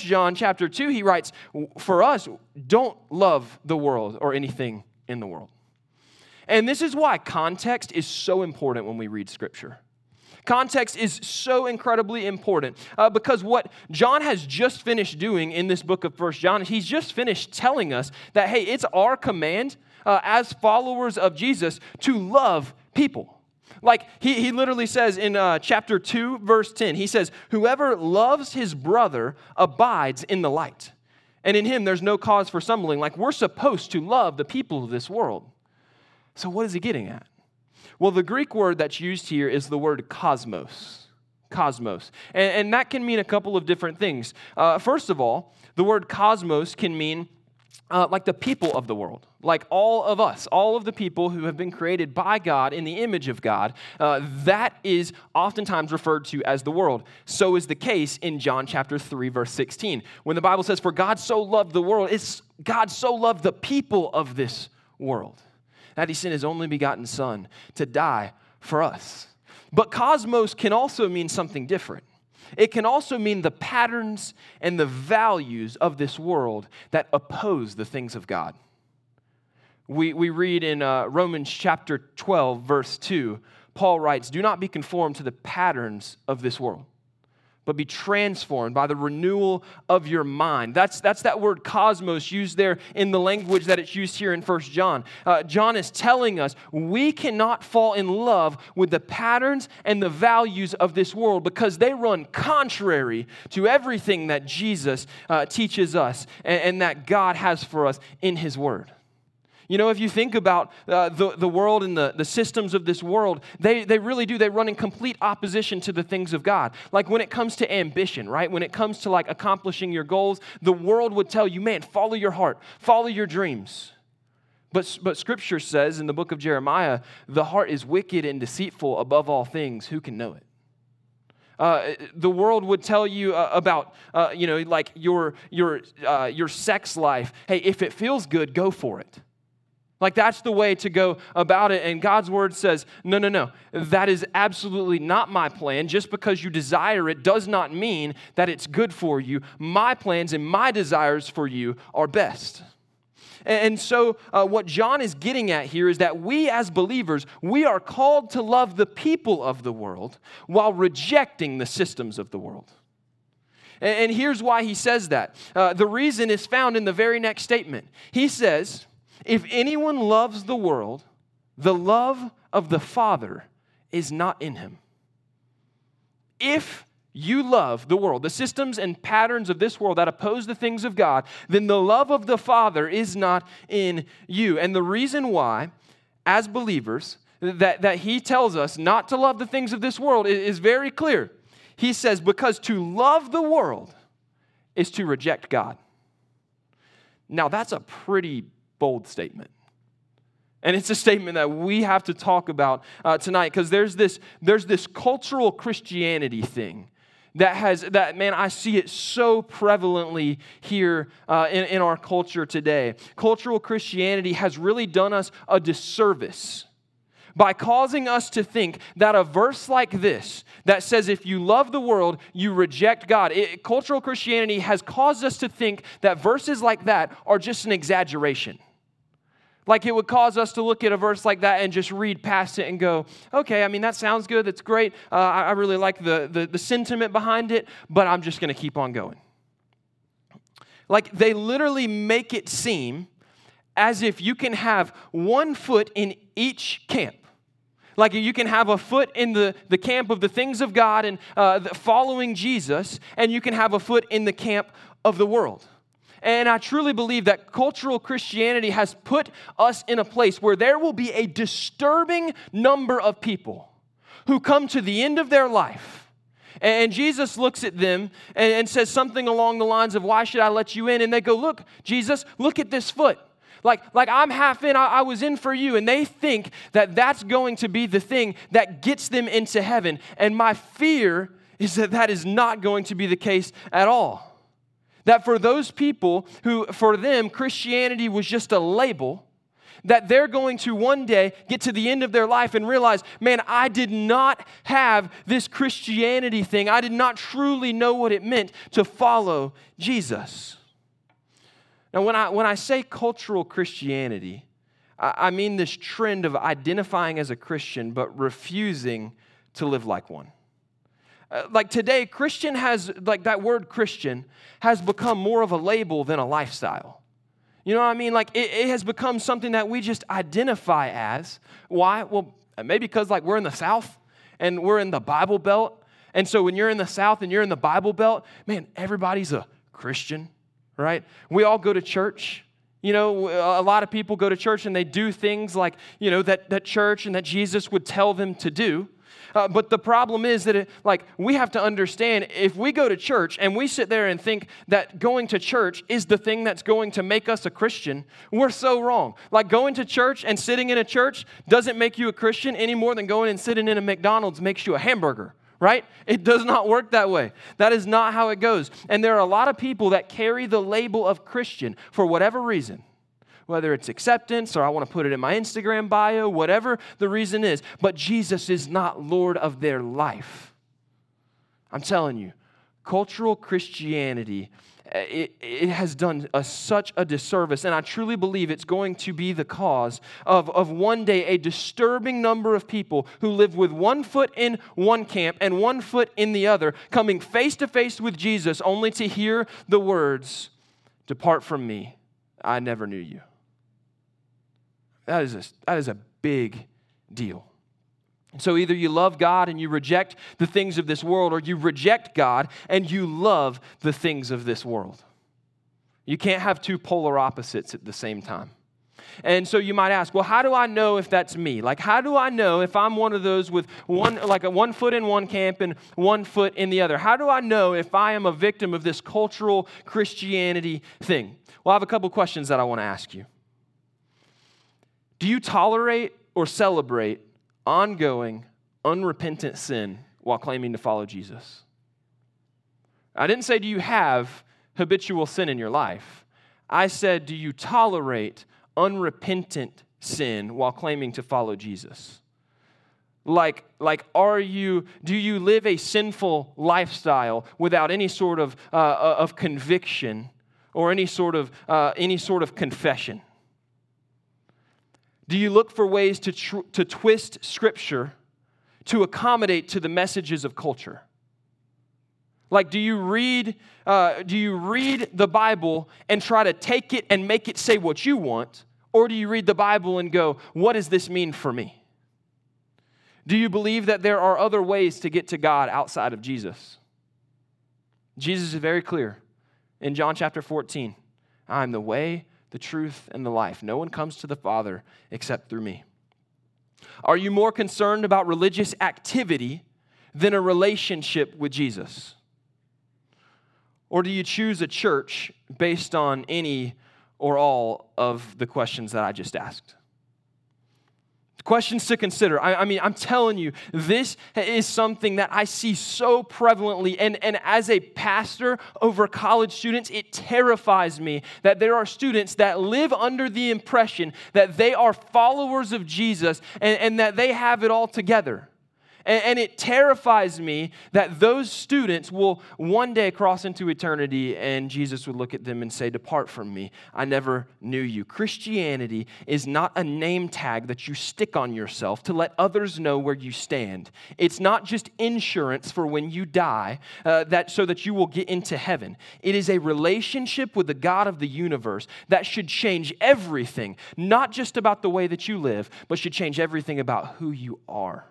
John chapter 2, he writes, For us, don't love the world or anything in the world. And this is why context is so important when we read Scripture. Context is so incredibly important uh, because what John has just finished doing in this book of First John, he's just finished telling us that, hey, it's our command uh, as followers of Jesus to love people. Like he, he literally says in uh, chapter 2, verse 10, he says, Whoever loves his brother abides in the light. And in him, there's no cause for stumbling. Like we're supposed to love the people of this world. So, what is he getting at? Well, the Greek word that's used here is the word cosmos. Cosmos. And, and that can mean a couple of different things. Uh, first of all, the word cosmos can mean uh, like the people of the world, like all of us, all of the people who have been created by God in the image of God, uh, that is oftentimes referred to as the world. So is the case in John chapter 3, verse 16. When the Bible says, For God so loved the world, it's God so loved the people of this world that he sent his only begotten Son to die for us. But cosmos can also mean something different. It can also mean the patterns and the values of this world that oppose the things of God. We, we read in uh, Romans chapter 12, verse 2, Paul writes, Do not be conformed to the patterns of this world but be transformed by the renewal of your mind. That's, that's that word cosmos used there in the language that it's used here in First John. Uh, John is telling us we cannot fall in love with the patterns and the values of this world because they run contrary to everything that Jesus uh, teaches us and, and that God has for us in His Word. You know, if you think about uh, the, the world and the, the systems of this world, they, they really do. They run in complete opposition to the things of God. Like when it comes to ambition, right? When it comes to like accomplishing your goals, the world would tell you, man, follow your heart, follow your dreams. But, but scripture says in the book of Jeremiah, the heart is wicked and deceitful above all things. Who can know it? Uh, the world would tell you uh, about, uh, you know, like your, your, uh, your sex life. Hey, if it feels good, go for it. Like, that's the way to go about it. And God's word says, no, no, no. That is absolutely not my plan. Just because you desire it does not mean that it's good for you. My plans and my desires for you are best. And so, uh, what John is getting at here is that we as believers, we are called to love the people of the world while rejecting the systems of the world. And, here's why he says that. Uh, the reason is found in the very next statement. He says, if anyone loves the world, the love of the Father is not in him. If you love the world, the systems and patterns of this world that oppose the things of God, then the love of the Father is not in you. And the reason why, as believers, that, that he tells us not to love the things of this world is very clear. He says, because to love the world is to reject God. Now, that's a pretty bold statement. And it's a statement that we have to talk about uh, tonight because there's this, there's this cultural Christianity thing that has that man i see it so prevalently here uh, in, in our culture today cultural christianity has really done us a disservice by causing us to think that a verse like this that says if you love the world you reject god it, cultural christianity has caused us to think that verses like that are just an exaggeration like it would cause us to look at a verse like that and just read past it and go, okay, I mean, that sounds good. That's great. Uh, I, really like the, the, the sentiment behind it, but I'm just going to keep on going. Like they literally make it seem as if you can have one foot in each camp. Like you can have a foot in the, the camp of the things of God and uh, following Jesus, and you can have a foot in the camp of the world. And I truly believe that cultural Christianity has put us in a place where there will be a disturbing number of people who come to the end of their life. And Jesus looks at them and says something along the lines of, Why should I let you in? And they go, Look, Jesus, look at this foot. Like, like I'm half in, I, I was in for you. And they think that that's going to be the thing that gets them into heaven. And my fear is that that is not going to be the case at all. That for those people who, for them, Christianity was just a label, that they're going to one day get to the end of their life and realize, man, I did not have this Christianity thing. I did not truly know what it meant to follow Jesus. Now, when I, when I say cultural Christianity, I, I mean this trend of identifying as a Christian but refusing to live like one. Uh, like today, Christian has, like that word Christian has become more of a label than a lifestyle. You know what I mean? Like it, it has become something that we just identify as. Why? Well, maybe because like we're in the South and we're in the Bible Belt. And so when you're in the South and you're in the Bible Belt, man, everybody's a Christian, right? We all go to church. You know, a lot of people go to church and they do things like, you know, that, that church and that Jesus would tell them to do. Uh, but the problem is that, it, like, we have to understand if we go to church and we sit there and think that going to church is the thing that's going to make us a Christian, we're so wrong. Like, going to church and sitting in a church doesn't make you a Christian any more than going and sitting in a McDonald's makes you a hamburger right? It does not work that way. That is not how it goes. And there are a lot of people that carry the label of Christian for whatever reason whether it's acceptance or I want to put it in my Instagram bio, whatever the reason is. But Jesus is not Lord of their life. I'm telling you, cultural Christianity. Eh, it, it has done a, such a disservice, and I truly believe it's going to be the cause of, of one day a disturbing number of people who live with one foot in one camp and one foot in the other, coming face to face with Jesus only to hear the words, Depart from me, I never knew you. That is a, that is a big deal. So either you love God and you reject the things of this world, or you reject God and you love the things of this world. You can't have two polar opposites at the same time. And so you might ask, well, how do I know if that's me? Like, how do I know if I'm one of those with one, like a one foot in one camp and one foot in the other? How do I know if I am a victim of this cultural Christianity thing? Well, I have a couple questions that I want to ask you. Do you tolerate or celebrate ongoing, unrepentant sin while claiming to follow Jesus? I didn't say, do you have habitual sin in your life? I said, do you tolerate unrepentant sin while claiming to follow Jesus? Like, like are you, do you live a sinful lifestyle without any sort of, uh, uh of conviction or any sort of, uh, any sort of confession? Do you look for ways to, tr- to twist Scripture to accommodate to the messages of culture? Like, do you read, uh, do you read the Bible and try to take it and make it say what you want? Or do you read the Bible and go, what does this mean for me? Do you believe that there are other ways to get to God outside of Jesus? Jesus is very clear in John chapter 14 I'm the way, the truth, and the life. No one comes to the Father except through me. Are you more concerned about religious activity than a relationship with Jesus? Or do you choose a church based on any or all of the questions that I just asked? Questions to consider. I, I, mean, I'm telling you, this is something that I see so prevalently. And, and as a pastor over college students, it terrifies me that there are students that live under the impression that they are followers of Jesus and, and that they have it all together. And, and it terrifies me that those students will one day cross into eternity and Jesus would look at them and say, Depart from me. I never knew you. Christianity is not a name tag that you stick on yourself to let others know where you stand. It's not just insurance for when you die uh, that, so that you will get into heaven. It is a relationship with the God of the universe that should change everything, not just about the way that you live, but should change everything about who you are.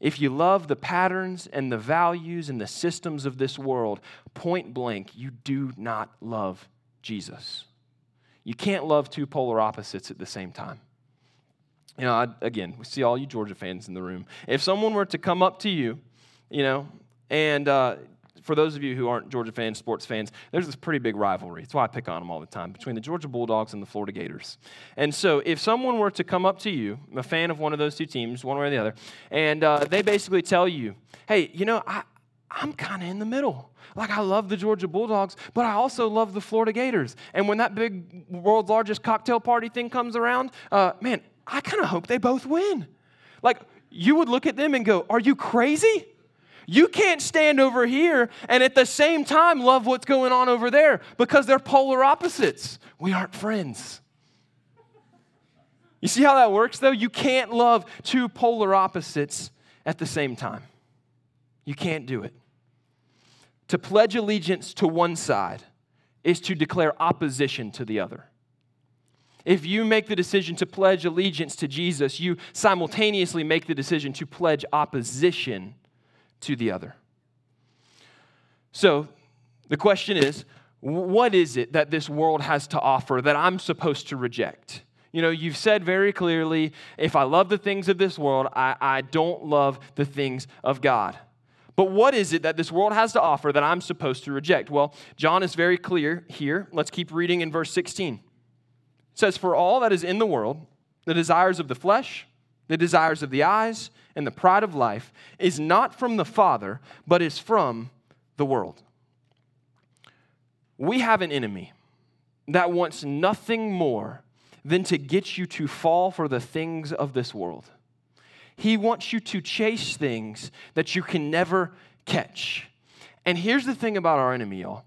If you love the patterns and the values and the systems of this world, point blank, you do not love Jesus. You can't love two polar opposites at the same time. You know, I, again, we see all you Georgia fans in the room. If someone were to come up to you, you know, and uh, for those of you who aren't Georgia fans, sports fans, there's this pretty big rivalry. That's why I pick on them all the time between the Georgia Bulldogs and the Florida Gators. And so, if someone were to come up to you, a fan of one of those two teams, one way or the other, and uh, they basically tell you, "Hey, you know, I, I'm kind of in the middle. Like, I love the Georgia Bulldogs, but I also love the Florida Gators. And when that big world's largest cocktail party thing comes around, uh, man, I kind of hope they both win. Like, you would look at them and go, Are you crazy? You can't stand over here and at the same time love what's going on over there because they're polar opposites. We aren't friends. You see how that works, though? You can't love two polar opposites at the same time. You can't do it. To pledge allegiance to one side is to declare opposition to the other. If you make the decision to pledge allegiance to Jesus, you simultaneously make the decision to pledge opposition to the other. So the question is what is it that this world has to offer that I'm supposed to reject? You know, you've said very clearly if I love the things of this world, I, I don't love the things of God. But what is it that this world has to offer that I'm supposed to reject? Well, John is very clear here. Let's keep reading in verse 16. It says, For all that is in the world, the desires of the flesh, the desires of the eyes, and the pride of life is not from the Father, but is from the world. We have an enemy that wants nothing more than to get you to fall for the things of this world. He wants you to chase things that you can never catch. And here's the thing about our enemy, y'all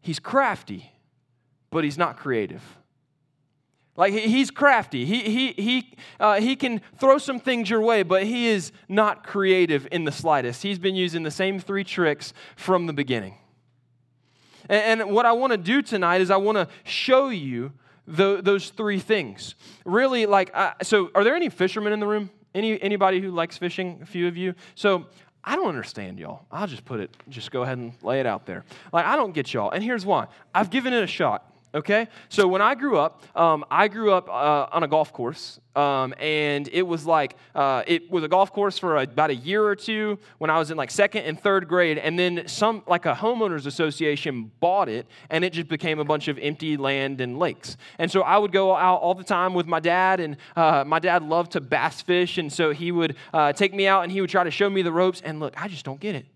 he's crafty, but he's not creative. Like he's crafty. He, he, he, uh, he can throw some things your way, but he is not creative in the slightest. He's been using the same three tricks from the beginning. And, and what I want to do tonight is I want to show you the, those three things. Really, like, uh, so are there any fishermen in the room? Any, anybody who likes fishing? A few of you? So I don't understand y'all. I'll just put it, just go ahead and lay it out there. Like, I don't get y'all. And here's why I've given it a shot okay? So when I grew up, um, I grew up uh, on a golf course, um, and it was like, uh, it was a golf course for a, about a year or two when I was in like second and third grade, and then some, like a homeowners association bought it, and it just became a bunch of empty land and lakes. And so I would go out all the time with my dad, and uh, my dad loved to bass fish, and so he would uh, take me out and he would try to show me the ropes, and look, I just don't get it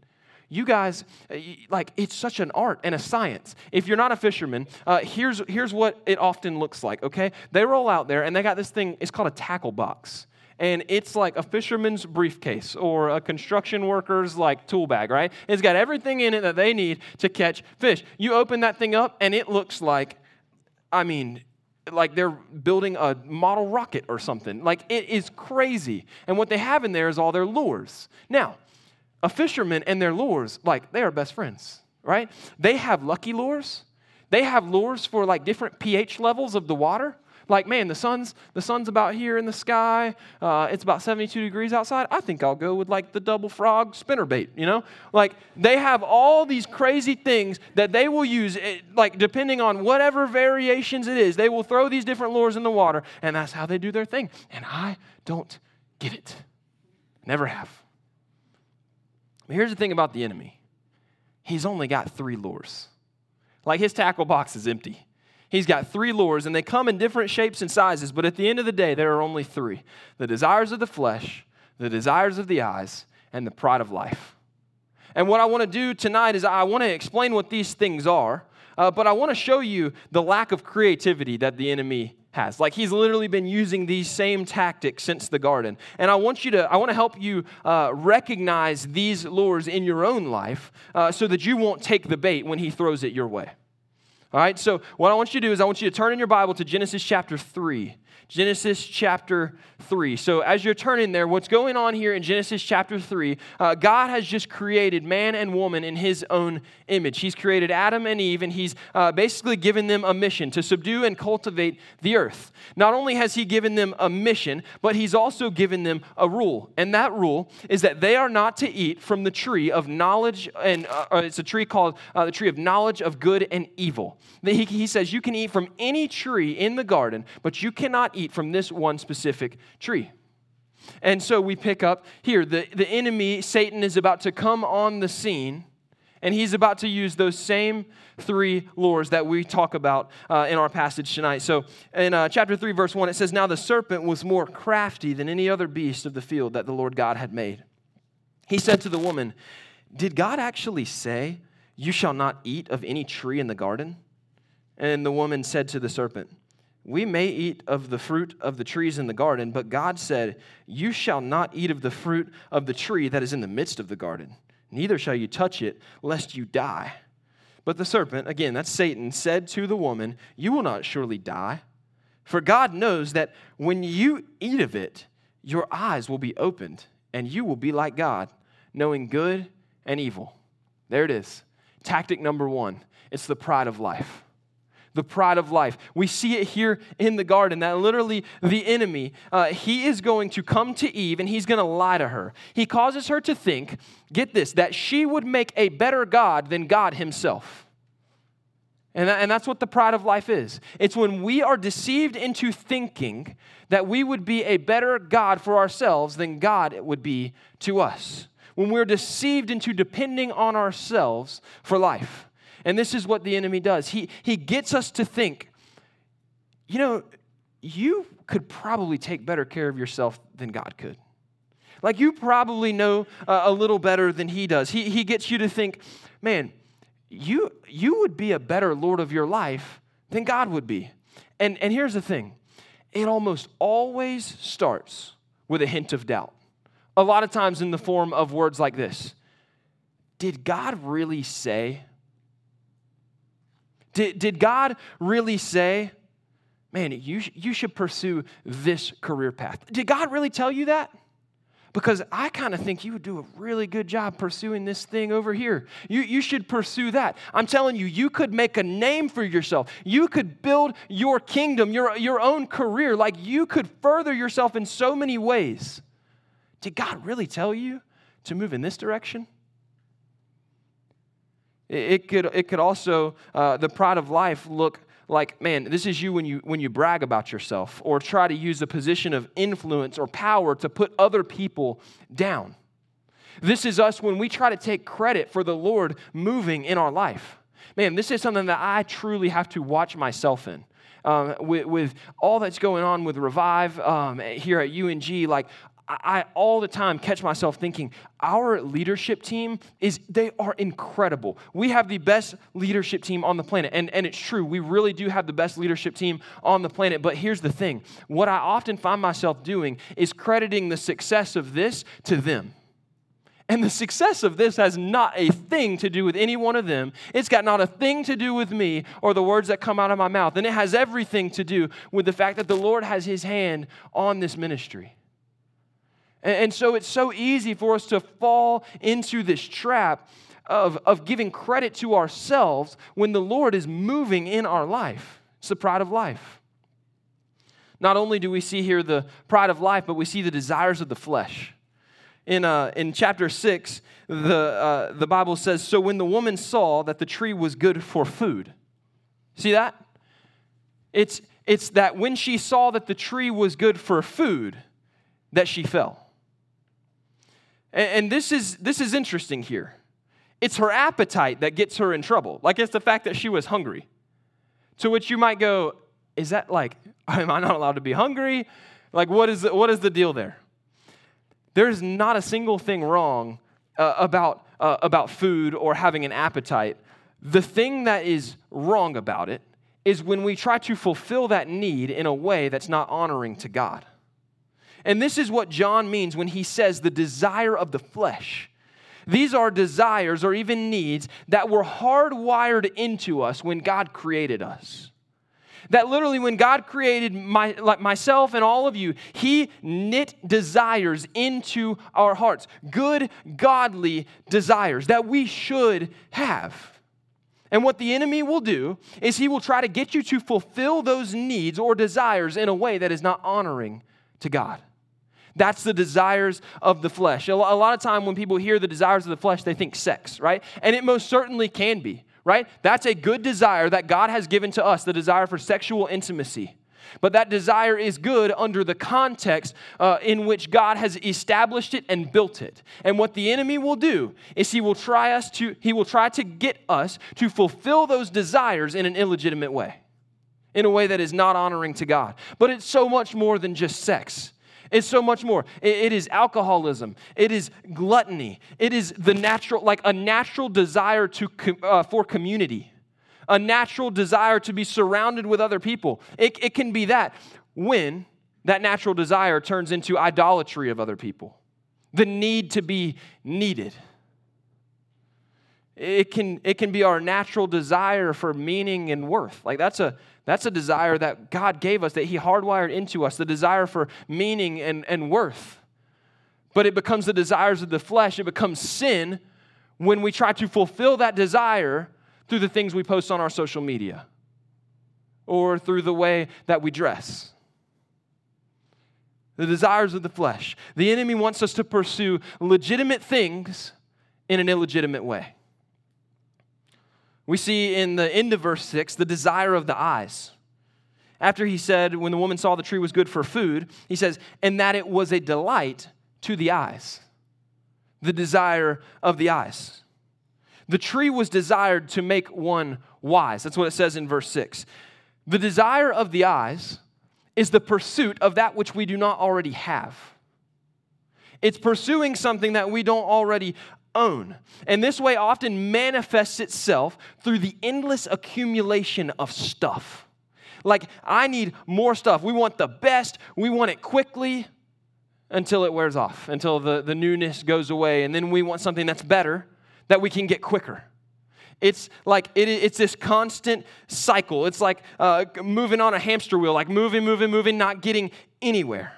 you guys, uh, like, it's such an art and a science. If you're not a fisherman, uh, here's, here's what it often looks like, okay? They roll out there and they got this thing, it's called a tackle box. And it's like a fisherman's briefcase or a construction worker's like tool bag, right? It's got everything in it that they need to catch fish. You open that thing up and it looks like, I mean, like they're building a model rocket or something. Like it is crazy. And what they have in there is all their lures. Now, a fisherman and their lures, like they are best friends, right? They have lucky lures. They have lures for like different pH levels of the water. Like, man, the sun's the sun's about here in the sky. Uh, it's about 72 degrees outside. I think I'll go with like the double frog spinner bait. You know, like they have all these crazy things that they will use. It, eh, like depending on whatever variations it is, they will throw these different lures in the water, and that's how they do their thing. And I don't get it. Never have. Here's the thing about the enemy he's only got three lures. Like his tackle box is empty. He's got three lures, and they come in different shapes and sizes, but at the end of the day, there are only three the desires of the flesh, the desires of the eyes, and the pride of life. And what I want to do tonight is I want to explain what these things are, uh, but I want to show you the lack of creativity that the enemy has. Like he's literally been using these same tactics since the garden. And I want you to, I want to help you uh, recognize these lures in your own life uh, so that you won't take the bait when he throws it your way. All right, so what I want you to do is I want you to turn in your Bible to Genesis chapter 3. Genesis chapter 3. So, as you're turning there, what's going on here in Genesis chapter 3, uh, God has just created man and woman in his own image. He's created Adam and Eve, and he's uh, basically given them a mission to subdue and cultivate the earth. Not only has he given them a mission, but he's also given them a rule. And that rule is that they are not to eat from the tree of knowledge, and uh, uh it's a tree called uh, the tree of knowledge of good and evil. He, he says, You can eat from any tree in the garden, but you cannot eat from this one specific tree. And so we pick up here the, the enemy, Satan, is about to come on the scene, and he's about to use those same three lures that we talk about uh, in our passage tonight. So in uh, chapter 3, verse 1, it says, Now the serpent was more crafty than any other beast of the field that the Lord God had made. He said to the woman, Did God actually say, You shall not eat of any tree in the garden? And the woman said to the serpent, We may eat of the fruit of the trees in the garden, but God said, You shall not eat of the fruit of the tree that is in the midst of the garden, neither shall you touch it, lest you die. But the serpent, again, that's Satan, said to the woman, You will not surely die. For God knows that when you eat of it, your eyes will be opened, and you will be like God, knowing good and evil. There it is. Tactic number one it's the pride of life. The pride of life. We see it here in the garden that literally the enemy, uh, he is going to come to Eve and he's going to lie to her. He causes her to think, get this, that she would make a better God than God himself. And, that, and that's what the pride of life is. It's when we are deceived into thinking that we would be a better God for ourselves than God would be to us. When we're deceived into depending on ourselves for life. And this is what the enemy does. He, he gets us to think, you know, you could probably take better care of yourself than God could. Like you probably know uh, a little better than he does. He, he gets you to think, man, you, you would be a better Lord of your life than God would be. And, and here's the thing it almost always starts with a hint of doubt. A lot of times in the form of words like this Did God really say? Did, did God really say, man, you, you should pursue this career path? Did God really tell you that? because I kind of think you would do a really good job pursuing this thing over here. You, you should pursue that. I'm telling you, you could make a name for yourself. You could build your kingdom, your, your own career. Like you could further yourself in so many ways. Did God really tell you to move in this direction? It, could, it could also, uh, the pride of life, look like, man, this is you when you when you brag about yourself or try to use a position of influence or power to put other people down. This is us when we try to take credit for the Lord moving in our life. Man, this is something that I truly have to watch myself in. Um, with, with, all that's going on with Revive um, here at UNG, like I all the time catch myself thinking our leadership team is they are incredible. We have the best leadership team on the planet. And, and it's true, we really do have the best leadership team on the planet. But here's the thing what I often find myself doing is crediting the success of this to them. And the success of this has not a thing to do with any one of them. It's got not a thing to do with me or the words that come out of my mouth. And it has everything to do with the fact that the Lord has his hand on this ministry. And so it's so easy for us to fall into this trap of, of giving credit to ourselves when the Lord is moving in our life. It's the pride of life. Not only do we see here the pride of life, but we see the desires of the flesh. In, uh, in chapter 6, the, uh, the Bible says, So when the woman saw that the tree was good for food, see that? It's, it's that when she saw that the tree was good for food, that she fell. And, this, is, this is interesting here. It's her appetite that gets her in trouble. Like it's the fact that she was hungry. To which you might go, is that like, am I not allowed to be hungry? Like, what is the, what is the deal there? There's not a single thing wrong uh, about, uh, about food or having an appetite. The thing that is wrong about it is when we try to fulfill that need in a way that's not honoring to God. And this is what John means when he says the desire of the flesh. These are desires or even needs that were hardwired into us when God created us. That literally, when God created my, like myself and all of you, He knit desires into our hearts. Good, godly desires that we should have. And what the enemy will do is he will try to get you to fulfill those needs or desires in a way that is not honoring to God. That's the desires of the flesh. A lot of time when people hear the desires of the flesh, they think sex, right? And it most certainly can be, right? That's a good desire that God has given to us, the desire for sexual intimacy. But that desire is good under the context uh, in which God has established it and built it. And what the enemy will do is he will try us to he will try to get us to fulfill those desires in an illegitimate way. In a way that is not honoring to God. But it's so much more than just sex. It's so much more. It, is alcoholism. It is gluttony. It is the natural, like a natural desire to uh, for community, a natural desire to be surrounded with other people. It, it can be that when that natural desire turns into idolatry of other people, the need to be needed. It can, it can be our natural desire for meaning and worth. Like that's a, that's a desire that God gave us, that He hardwired into us, the desire for meaning and, and worth. But it becomes the desires of the flesh, it becomes sin when we try to fulfill that desire through the things we post on our social media or through the way that we dress. The desires of the flesh. The enemy wants us to pursue legitimate things in an illegitimate way. We see in the end of verse 6 the desire of the eyes. After he said, when the woman saw the tree was good for food, he says, and that it was a delight to the eyes. The desire of the eyes. The tree was desired to make one wise. That's what it says in verse 6. The desire of the eyes is the pursuit of that which we do not already have. It's pursuing something that we don't already own. And this way often manifests itself through the endless accumulation of stuff. Like, I need more stuff. We want the best, we want it quickly until it wears off, until the, the newness goes away. And then we want something that's better that we can get quicker. It's like it, it's this constant cycle. It's like uh, moving on a hamster wheel, like moving, moving, moving, not getting anywhere.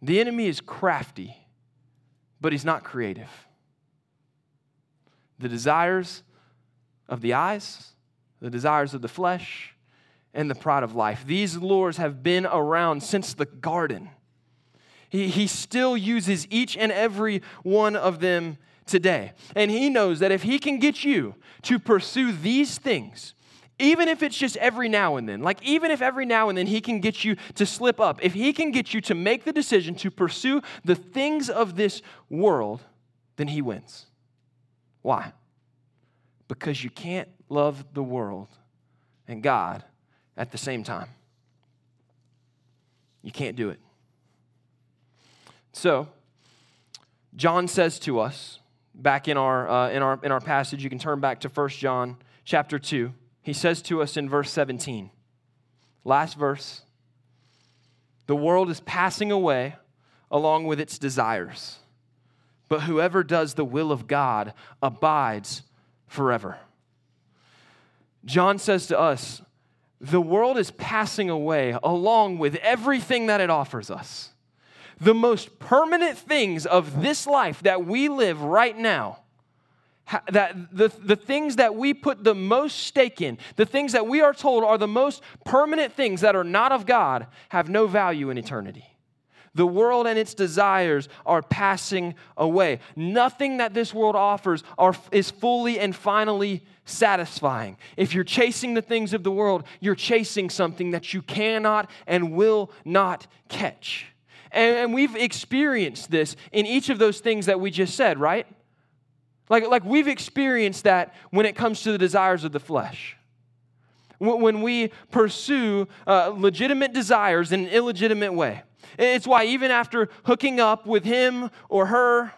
The enemy is crafty but he's not creative. The desires of the eyes, the desires of the flesh, and the pride of life. These lures have been around since the garden. He, he still uses each and every one of them today. And he knows that if he can get you to pursue these things, even if it's just every now and then, like even if every now and then he can get you to slip up, if he can get you to make the decision to pursue the things of this world, then he wins. Why? Because you can't love the world and God at the same time. You can't do it. So, John says to us, back in our, uh, in our, in our passage, you can turn back to 1 John chapter 2 he says to us in verse 17, last verse, the world is passing away along with its desires, but whoever does the will of God abides forever. John says to us, the world is passing away along with everything that it offers us. The most permanent things of this life that we live right now that the, the things that we put the most stake in, the things that we are told are the most permanent things that are not of God, have no value in eternity. The world and its desires are passing away. Nothing that this world offers are, is fully and finally satisfying. If you're chasing the things of the world, you're chasing something that you cannot and will not catch. And, and we've experienced this in each of those things that we just said, right? Like, like we've experienced that when it comes to the desires of the flesh. When we pursue uh, legitimate desires in an illegitimate way. It's why, even after hooking up with him or her,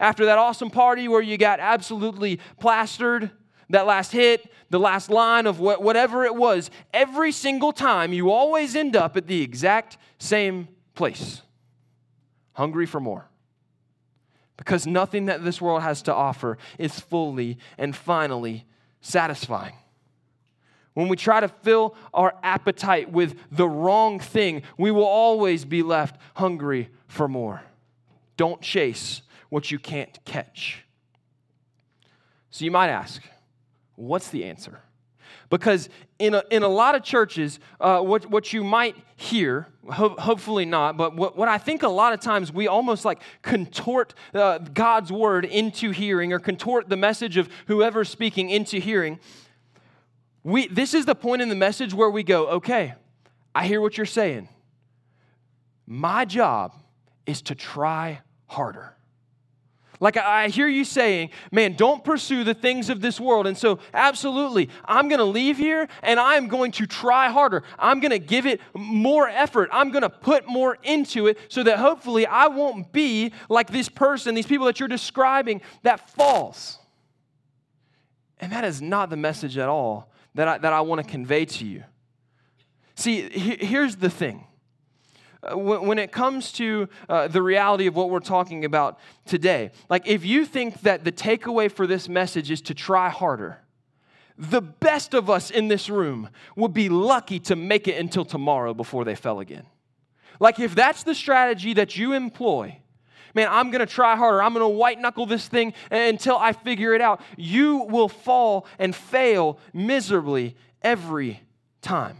after that awesome party where you got absolutely plastered, that last hit, the last line of whatever it was, every single time you always end up at the exact same place hungry for more because nothing that this world has to offer is fully and finally satisfying. When we try to fill our appetite with the wrong thing, we will always be left hungry for more. Don't chase what you can't catch. So you might ask, what's the answer? Because in a, in a lot of churches, uh, what, what you might hear, ho- hopefully not, but what, what I think a lot of times we almost like contort uh, God's word into hearing or contort the message of whoever's speaking into hearing. We, this is the point in the message where we go, okay, I hear what you're saying. My job is to try harder. Like I hear you saying, man, don't pursue the things of this world. And so, absolutely, I'm going to leave here and I'm going to try harder. I'm going to give it more effort. I'm going to put more into it so that hopefully I won't be like this person, these people that you're describing that falls. And that is not the message at all that I, that I want to convey to you. See, here's the thing when it comes to uh, the reality of what we're talking about today, like if you think that the takeaway for this message is to try harder, the best of us in this room would be lucky to make it until tomorrow before they fell again. Like if that's the strategy that you employ, man, I'm gonna try harder, I'm gonna white knuckle this thing until I figure it out, you will fall and fail miserably every time.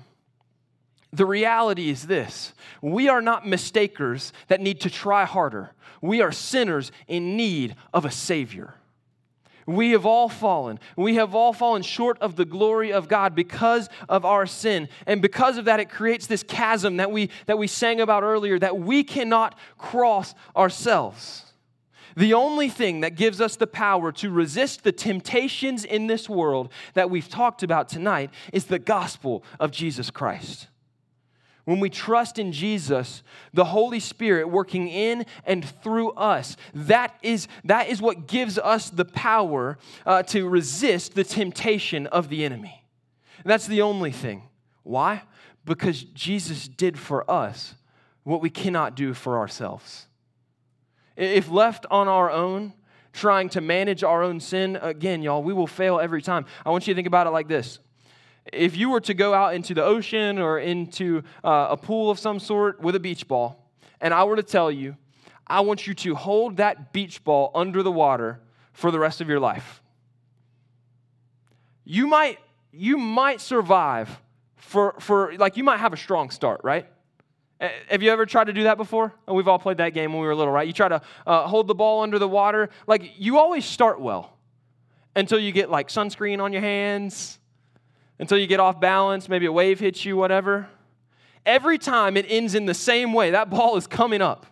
The reality is this we are not mistakers that need to try harder. We are sinners in need of a Savior. We have all fallen. We have all fallen short of the glory of God because of our sin. And because of that, it creates this chasm that we, that we sang about earlier that we cannot cross ourselves. The only thing that gives us the power to resist the temptations in this world that we've talked about tonight is the gospel of Jesus Christ. When we trust in Jesus, the Holy Spirit working in and through us, that is, that is what gives us the power uh, to resist the temptation of the enemy. And that's the only thing. Why? Because Jesus did for us what we cannot do for ourselves. If left on our own, trying to manage our own sin, again, y'all, we will fail every time. I want you to think about it like this if you were to go out into the ocean or into uh, a pool of some sort with a beach ball, and I were to tell you, I want you to hold that beach ball under the water for the rest of your life. You might, you might survive for, for, like, you might have a strong start, right? Have you ever tried to do that before? We've all played that game when we were little, right? You try to uh, hold the ball under the water. Like, you always start well until you get like sunscreen on your hands until you get off balance, maybe a wave hits you, whatever. Every time it ends in the same way. That ball is coming up.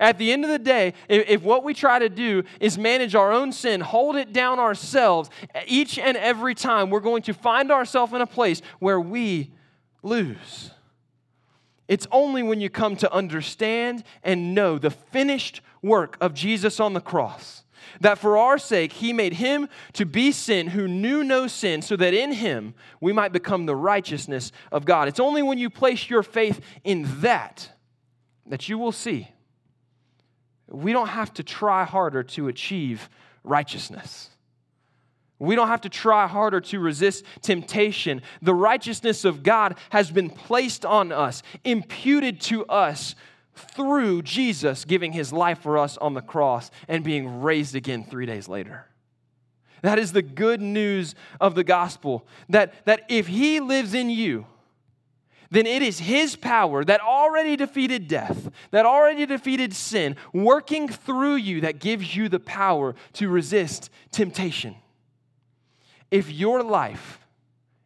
At the end of the day, if, what we try to do is manage our own sin, hold it down ourselves, each and every time we're going to find ourselves in a place where we lose. It's only when you come to understand and know the finished work of Jesus on the cross that for our sake he made him to be sin who knew no sin, so that in him we might become the righteousness of God. It's only when you place your faith in that that you will see we don't have to try harder to achieve righteousness. We don't have to try harder to resist temptation. The righteousness of God has been placed on us, imputed to us through Jesus giving his life for us on the cross and being raised again three days later. That is the good news of the gospel that, that if he lives in you, then it is his power that already defeated death, that already defeated sin, working through you that gives you the power to resist temptation. If your life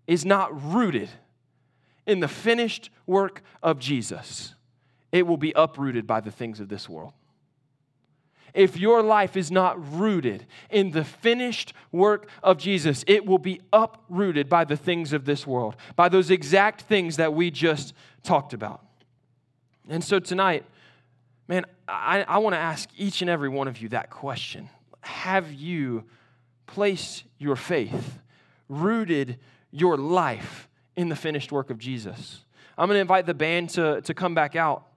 is not rooted in the finished work of Jesus, it will be uprooted by the things of this world. If your life is not rooted in the finished work of Jesus, it will be uprooted by the things of this world, by those exact things that we just talked about. And so tonight, man, I, I want to ask each and every one of you that question Have you placed your faith, rooted your life in the finished work of Jesus? I'm going to invite the band to, to come back out.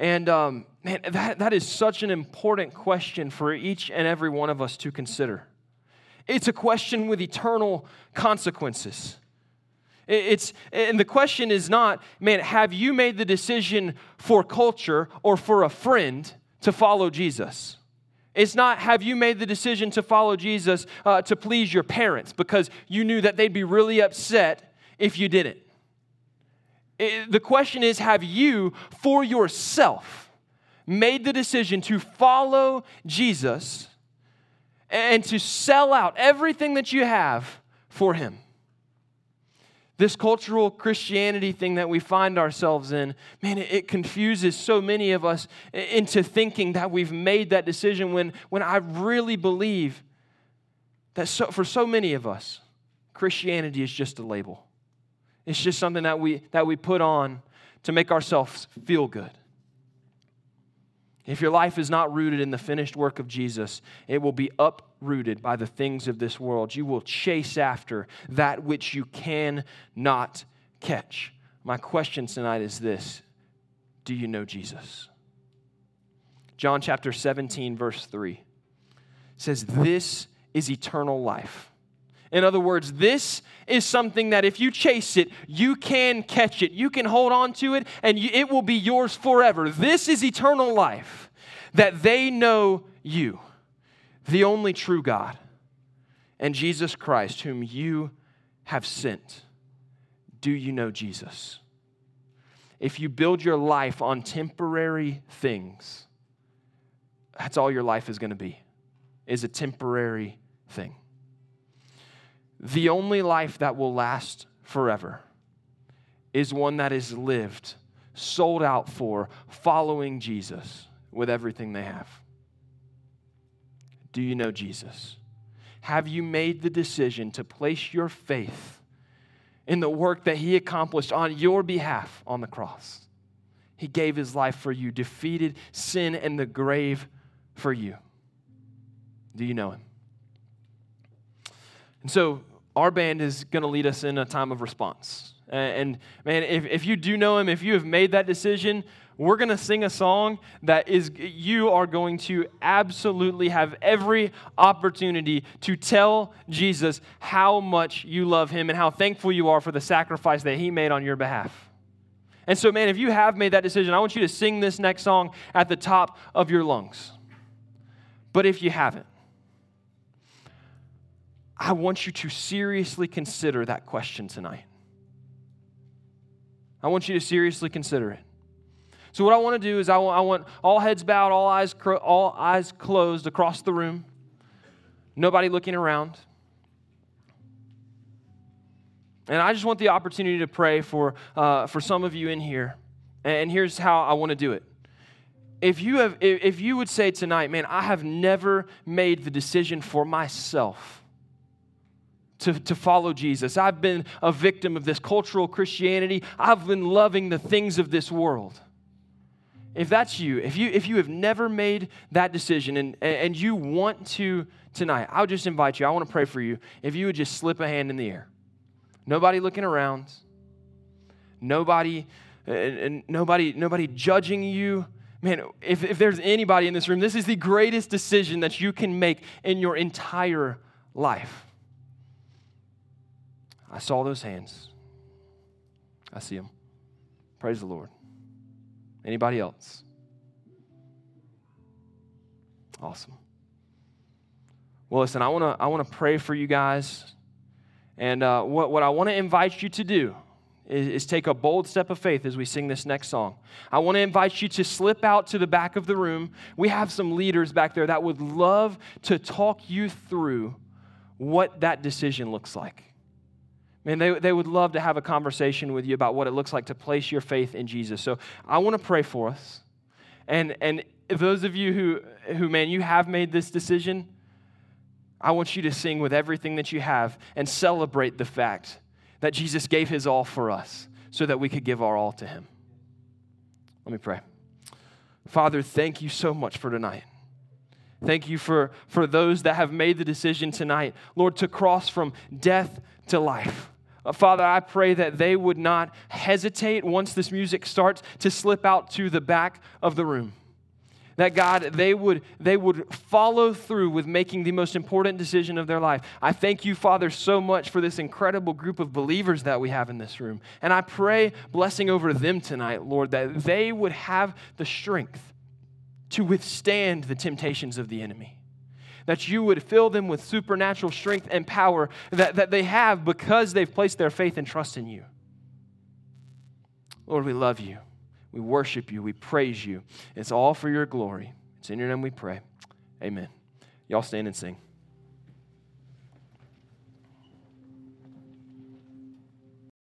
And um, man, that, that is such an important question for each and every one of us to consider. It's a question with eternal consequences. It's, and the question is not, man, have you made the decision for culture or for a friend to follow Jesus? It's not, have you made the decision to follow Jesus uh, to please your parents because you knew that they'd be really upset if you didn't? The question is have you, for yourself, made the decision to follow Jesus and to sell out everything that you have for Him? This cultural Christianity thing that we find ourselves in, man, it, it, confuses so many of us into thinking that we've made that decision when, when I really believe that so, for so many of us, Christianity is just a label. It's just something that we, that we put on to make ourselves feel good. If your life is not rooted in the finished work of Jesus, it will be uprooted by the things of this world. You will chase after that which you cannot catch. My question tonight is this Do you know Jesus? John chapter 17, verse 3 says, This is eternal life in other words, this is something that if you chase it, you can catch it. You can hold on to it, and it will be yours forever. This is eternal life, that they know you, the only true God, and Jesus Christ, whom you have sent. Do you know Jesus? If you build your life on temporary things, that's all your life is going to be, is a temporary thing the only life that will last forever is one that is lived, sold out for, following Jesus with everything they have. Do you know Jesus? Have you made the decision to place your faith in the work that He accomplished on your behalf on the cross? He gave His life for you, defeated sin and the grave for you. Do you know Him? And so, our band is going to lead us in a time of response. And man, if, if you do know him, if you have made that decision, we're going to sing a song that is, you are going to absolutely have every opportunity to tell Jesus how much you love him and how thankful you are for the sacrifice that he made on your behalf. And so, man, if you have made that decision, I want you to sing this next song at the top of your lungs. But if you haven't, I want you to seriously consider that question tonight. I want you to seriously consider it. So, what I want to do is, I want, I want all heads bowed, all eyes, all eyes closed across the room, nobody looking around. And I just want the opportunity to pray for, uh, for some of you in here. And here's how I want to do it. If you, have, if you would say tonight, man, I have never made the decision for myself to, to follow Jesus. I've been a victim of this cultural Christianity. I've been loving the things of this world. If that's you, if you if you have never made that decision and, and you want to tonight, I'll just invite you. I want to pray for you. If you would just slip a hand in the air. Nobody looking around. Nobody uh, and nobody nobody judging you man, if, if there's anybody in this room, this is the greatest decision that you can make in your entire life. I saw those hands. I see them. Praise the Lord. Anybody else? Awesome. Well, listen, I want to I want to pray for you guys, and uh, what what I want to invite you to do is, is take a bold step of faith as we sing this next song. I want to invite you to slip out to the back of the room. We have some leaders back there that would love to talk you through what that decision looks like. Man, they, they would love to have a conversation with you about what it looks like to place your faith in Jesus. So I want to pray for us. And, and those of you who, who, man, you have made this decision, I want you to sing with everything that you have and celebrate the fact that Jesus gave his all for us so that we could give our all to him. Let me pray. Father, thank you so much for tonight. Thank you for, for those that have made the decision tonight, Lord, to cross from death to life. Uh, Father, I pray that they would not hesitate once this music starts to slip out to the back of the room. That God, they would, they would follow through with making the most important decision of their life. I thank you, Father, so much for this incredible group of believers that we have in this room. And I pray blessing over them tonight, Lord, that they would have the strength to withstand the temptations of the enemy that you would fill them with supernatural strength and power that, that they have because they've placed their faith and trust in you. Lord, we love you. We worship you. We praise you. It's all for your glory. It's in your name we pray. Amen. Y'all stand and sing.